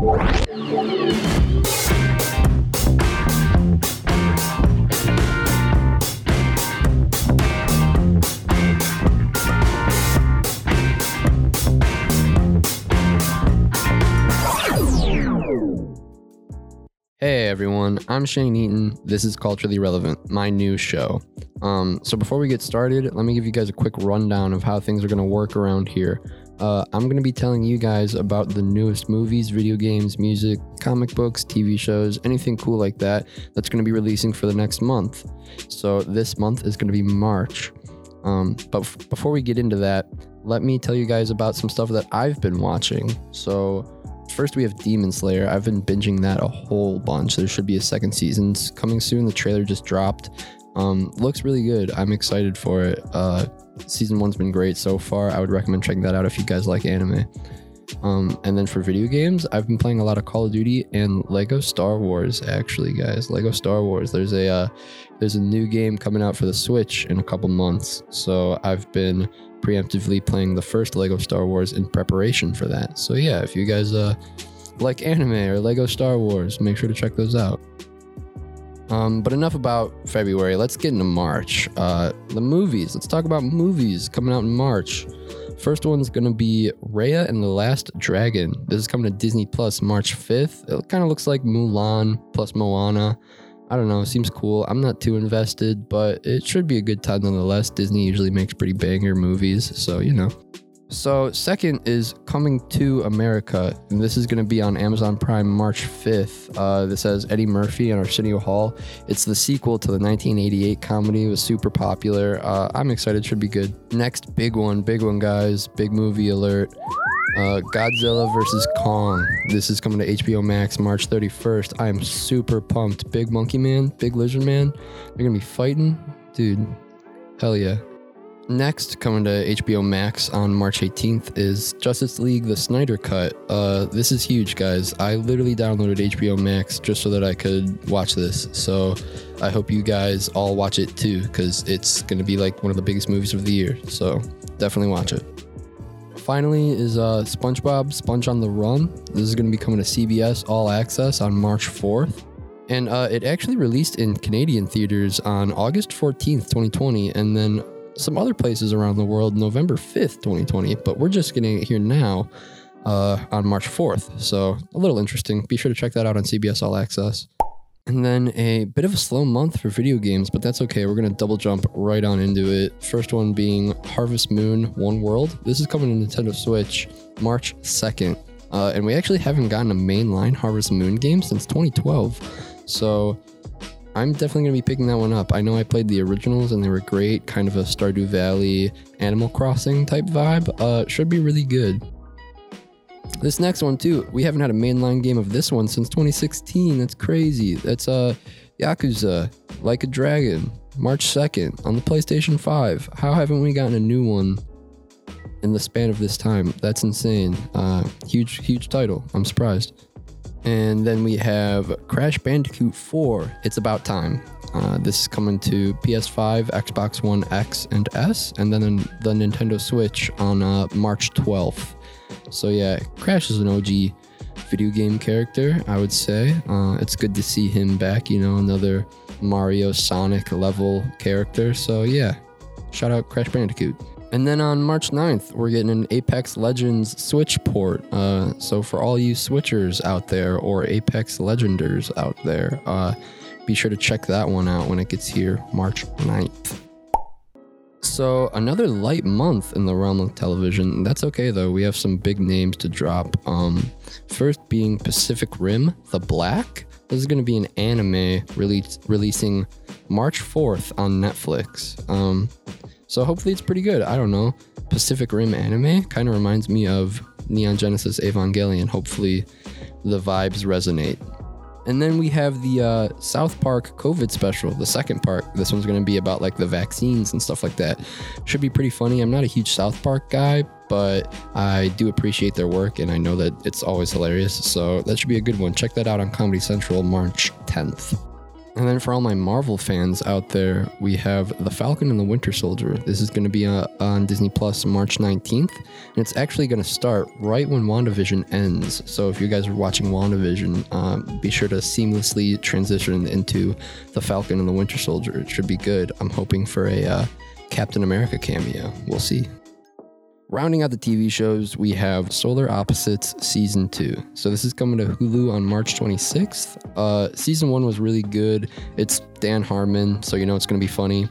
Hey everyone, I'm Shane Eaton. This is Culturally Relevant, my new show. Um, so before we get started, let me give you guys a quick rundown of how things are going to work around here. Uh, I'm going to be telling you guys about the newest movies, video games, music, comic books, TV shows, anything cool like that that's going to be releasing for the next month. So this month is going to be March. Um, but f- before we get into that, let me tell you guys about some stuff that I've been watching. So First, we have Demon Slayer. I've been binging that a whole bunch. There should be a second season coming soon. The trailer just dropped. Um, looks really good. I'm excited for it. Uh, season one's been great so far. I would recommend checking that out if you guys like anime. Um, and then for video games, I've been playing a lot of Call of Duty and Lego Star Wars. Actually, guys, Lego Star Wars. There's a uh, there's a new game coming out for the Switch in a couple months. So I've been preemptively playing the first Lego Star Wars in preparation for that. So yeah, if you guys uh, like anime or Lego Star Wars, make sure to check those out. Um, but enough about February. Let's get into March. Uh, the movies. Let's talk about movies coming out in March. First one's gonna be Raya and the Last Dragon. This is coming to Disney Plus March 5th. It kind of looks like Mulan plus Moana. I don't know, seems cool. I'm not too invested, but it should be a good time nonetheless. Disney usually makes pretty banger movies, so you know. So, second is Coming to America, and this is going to be on Amazon Prime March 5th. Uh, this has Eddie Murphy and Arsenio Hall. It's the sequel to the 1988 comedy. It was super popular. Uh, I'm excited, it should be good. Next, big one, big one, guys. Big movie alert. Uh, Godzilla vs. Kong. This is coming to HBO Max March 31st. I am super pumped. Big Monkey Man, Big Lizard Man. They're going to be fighting. Dude, hell yeah. Next, coming to HBO Max on March 18th is Justice League The Snyder Cut. Uh, this is huge, guys. I literally downloaded HBO Max just so that I could watch this. So I hope you guys all watch it too, because it's going to be like one of the biggest movies of the year. So definitely watch it finally is uh, SpongeBob Sponge on the Run. This is going to be coming to CBS All Access on March 4th. And uh, it actually released in Canadian theaters on August 14th, 2020, and then some other places around the world November 5th, 2020. But we're just getting it here now uh, on March 4th. So a little interesting. Be sure to check that out on CBS All Access. And then a bit of a slow month for video games, but that's okay. We're going to double jump right on into it. First one being Harvest Moon One World. This is coming to Nintendo Switch March 2nd. Uh, and we actually haven't gotten a mainline Harvest Moon game since 2012. So I'm definitely going to be picking that one up. I know I played the originals and they were great, kind of a Stardew Valley Animal Crossing type vibe. Uh, should be really good. This next one too, we haven't had a mainline game of this one since 2016. That's crazy. That's uh Yakuza Like a Dragon, March 2nd on the PlayStation 5. How haven't we gotten a new one in the span of this time? That's insane. Uh huge huge title. I'm surprised. And then we have Crash Bandicoot 4. It's about time. Uh, this is coming to PS5, Xbox One X and S, and then the Nintendo Switch on uh, March 12th. So yeah, Crash is an OG video game character, I would say. Uh, it's good to see him back, you know, another Mario Sonic level character. So yeah, shout out Crash Bandicoot. And then on March 9th, we're getting an Apex Legends Switch port. Uh, so for all you Switchers out there or Apex Legenders out there, uh, be sure to check that one out when it gets here March 9th. So, another light month in the realm of television. That's okay though. We have some big names to drop. Um, first being Pacific Rim: The Black. This is going to be an anime release, releasing March 4th on Netflix. Um, so hopefully it's pretty good. I don't know. Pacific Rim anime kind of reminds me of Neon Genesis Evangelion. Hopefully the vibes resonate. And then we have the uh, South Park COVID special, the second part. This one's going to be about like the vaccines and stuff like that. Should be pretty funny. I'm not a huge South Park guy, but I do appreciate their work and I know that it's always hilarious. So that should be a good one. Check that out on Comedy Central March 10th. And then for all my Marvel fans out there, we have The Falcon and the Winter Soldier. This is going to be uh, on Disney Plus March 19th, and it's actually going to start right when WandaVision ends. So if you guys are watching WandaVision, uh, be sure to seamlessly transition into The Falcon and the Winter Soldier. It should be good. I'm hoping for a uh, Captain America cameo. We'll see. Rounding out the TV shows, we have Solar Opposites Season 2. So this is coming to Hulu on March 26th. Uh, season 1 was really good. It's Dan Harmon, so you know it's going to be funny.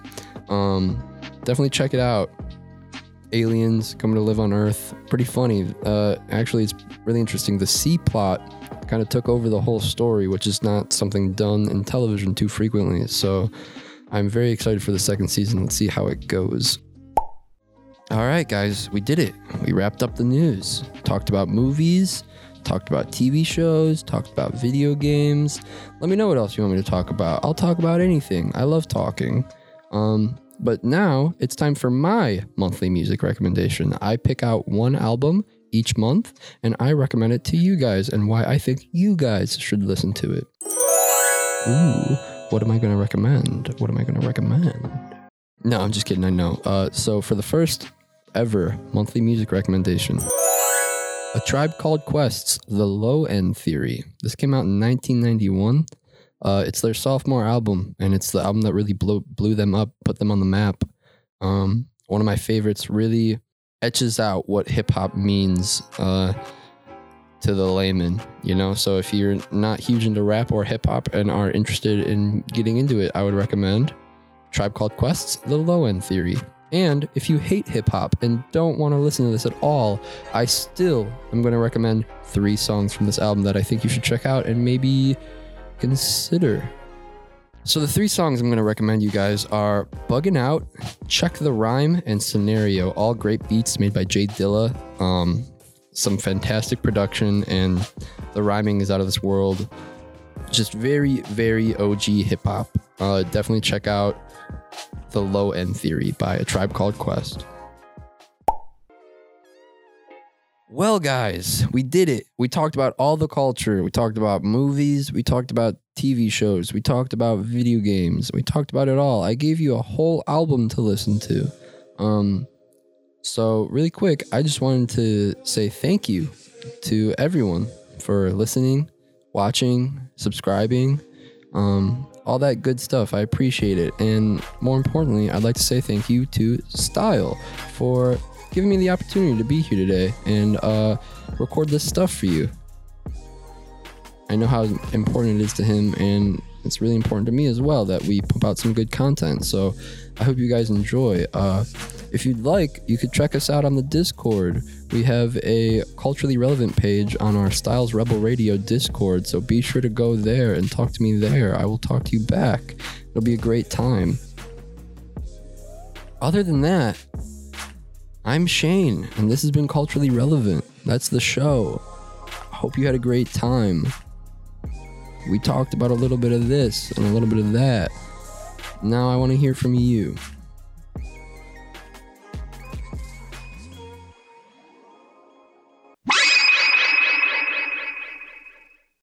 Um, definitely check it out. Aliens coming to live on Earth. Pretty funny. Uh, actually, it's really interesting. The C plot kind of took over the whole story, which is not something done in television too frequently. So I'm very excited for the second season. Let's see how it goes. All right, guys, we did it. We wrapped up the news. Talked about movies, talked about TV shows, talked about video games. Let me know what else you want me to talk about. I'll talk about anything. I love talking. Um, but now it's time for my monthly music recommendation. I pick out one album each month and I recommend it to you guys and why I think you guys should listen to it. Ooh, what am I going to recommend? What am I going to recommend? No, I'm just kidding. I know. Uh, so for the first ever monthly music recommendation. A Tribe Called Quest's The Low End Theory. This came out in 1991. Uh, it's their sophomore album, and it's the album that really blew, blew them up, put them on the map. Um, one of my favorites really etches out what hip hop means uh, to the layman, you know? So if you're not huge into rap or hip hop and are interested in getting into it, I would recommend Tribe Called Quest's The Low End Theory. And if you hate hip hop and don't want to listen to this at all, I still am going to recommend three songs from this album that I think you should check out and maybe consider. So, the three songs I'm going to recommend you guys are Bugging Out, Check the Rhyme, and Scenario. All great beats made by Jay Dilla. Um, some fantastic production, and the rhyming is out of this world. Just very, very OG hip hop. Uh, definitely check out the Low End Theory by A Tribe Called Quest. Well, guys, we did it. We talked about all the culture. We talked about movies. We talked about TV shows. We talked about video games. We talked about it all. I gave you a whole album to listen to. Um, so, really quick, I just wanted to say thank you to everyone for listening, watching, subscribing. Um, all that good stuff. I appreciate it. And more importantly, I'd like to say thank you to Style for giving me the opportunity to be here today and uh, record this stuff for you. I know how important it is to him, and it's really important to me as well that we pump out some good content. So I hope you guys enjoy. Uh, if you'd like, you could check us out on the Discord. We have a culturally relevant page on our Styles Rebel Radio Discord, so be sure to go there and talk to me there. I will talk to you back. It'll be a great time. Other than that, I'm Shane, and this has been Culturally Relevant. That's the show. I hope you had a great time. We talked about a little bit of this and a little bit of that. Now I want to hear from you.